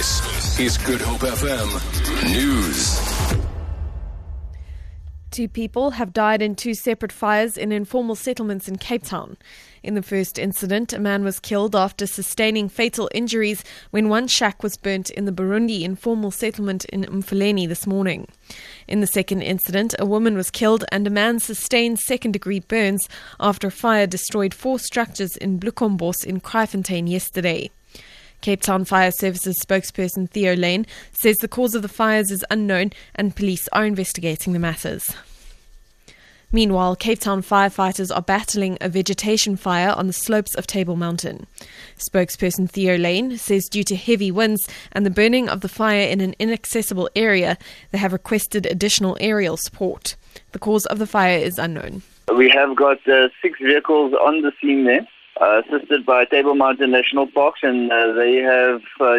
This is Good Hope FM News. Two people have died in two separate fires in informal settlements in Cape Town. In the first incident, a man was killed after sustaining fatal injuries when one shack was burnt in the Burundi informal settlement in Mfuleni this morning. In the second incident, a woman was killed and a man sustained second degree burns after a fire destroyed four structures in Bloekombos in Kraaifontein yesterday. Cape Town Fire Services spokesperson Theo Layne says the cause of the fires is unknown and police are investigating the matters. Meanwhile, Cape Town firefighters are battling a vegetation fire on the slopes of Table Mountain. Spokesperson Theo Layne says due to heavy winds and the burning of the fire in an inaccessible area, they have requested additional aerial support. The cause of the fire is unknown. We have got uh, six vehicles on the scene there uh, assisted by Table Mountain National Parks, and uh, they have uh,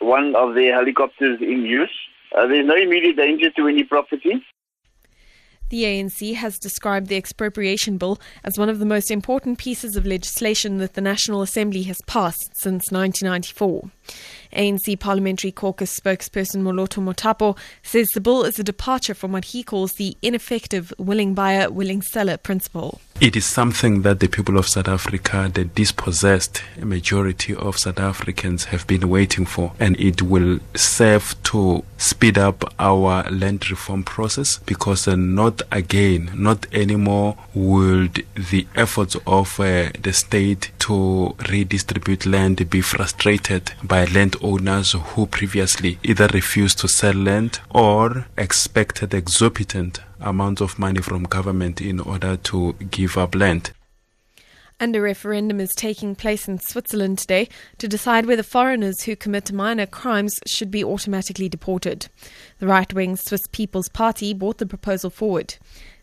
one of their helicopters in use. Uh, there's no immediate danger to any property. The ANC has described the expropriation bill as one of the most important pieces of legislation that the National Assembly has passed since 1994. ANC Parliamentary Caucus spokesperson Moloto Mothapo says the bill is a departure from what he calls the ineffective willing buyer, willing seller principle. It is something that the people of South Africa, the dispossessed majority of South Africans, have been waiting for, and it will serve to speed up our land reform process because uh, not again, not anymore would the efforts of uh, the state to redistribute land be frustrated by landowners who previously either refused to sell land or expected exorbitant amounts of money from government in order to give up land. And a referendum is taking place in Switzerland today to decide whether foreigners who commit minor crimes should be automatically deported. The right wing Swiss People's Party brought the proposal forward.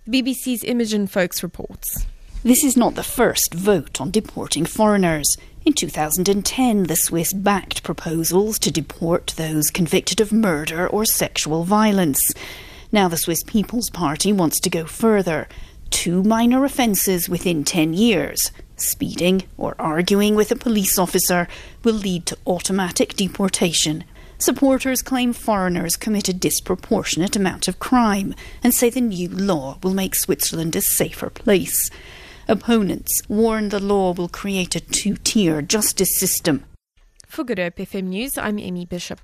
The BBC's Imogen Foulkes reports. This is not the first vote on deporting foreigners. In 2010, the Swiss backed proposals to deport those convicted of murder or sexual violence. Now, the Swiss People's Party wants to go further. Two minor offences within 10 years, speeding or arguing with a police officer, will lead to automatic deportation. Supporters claim foreigners commit a disproportionate amount of crime and say the new law will make Switzerland a safer place. Opponents warn the law will create a two tier justice system. For Good Hope FM News, I'm Amy Bishop.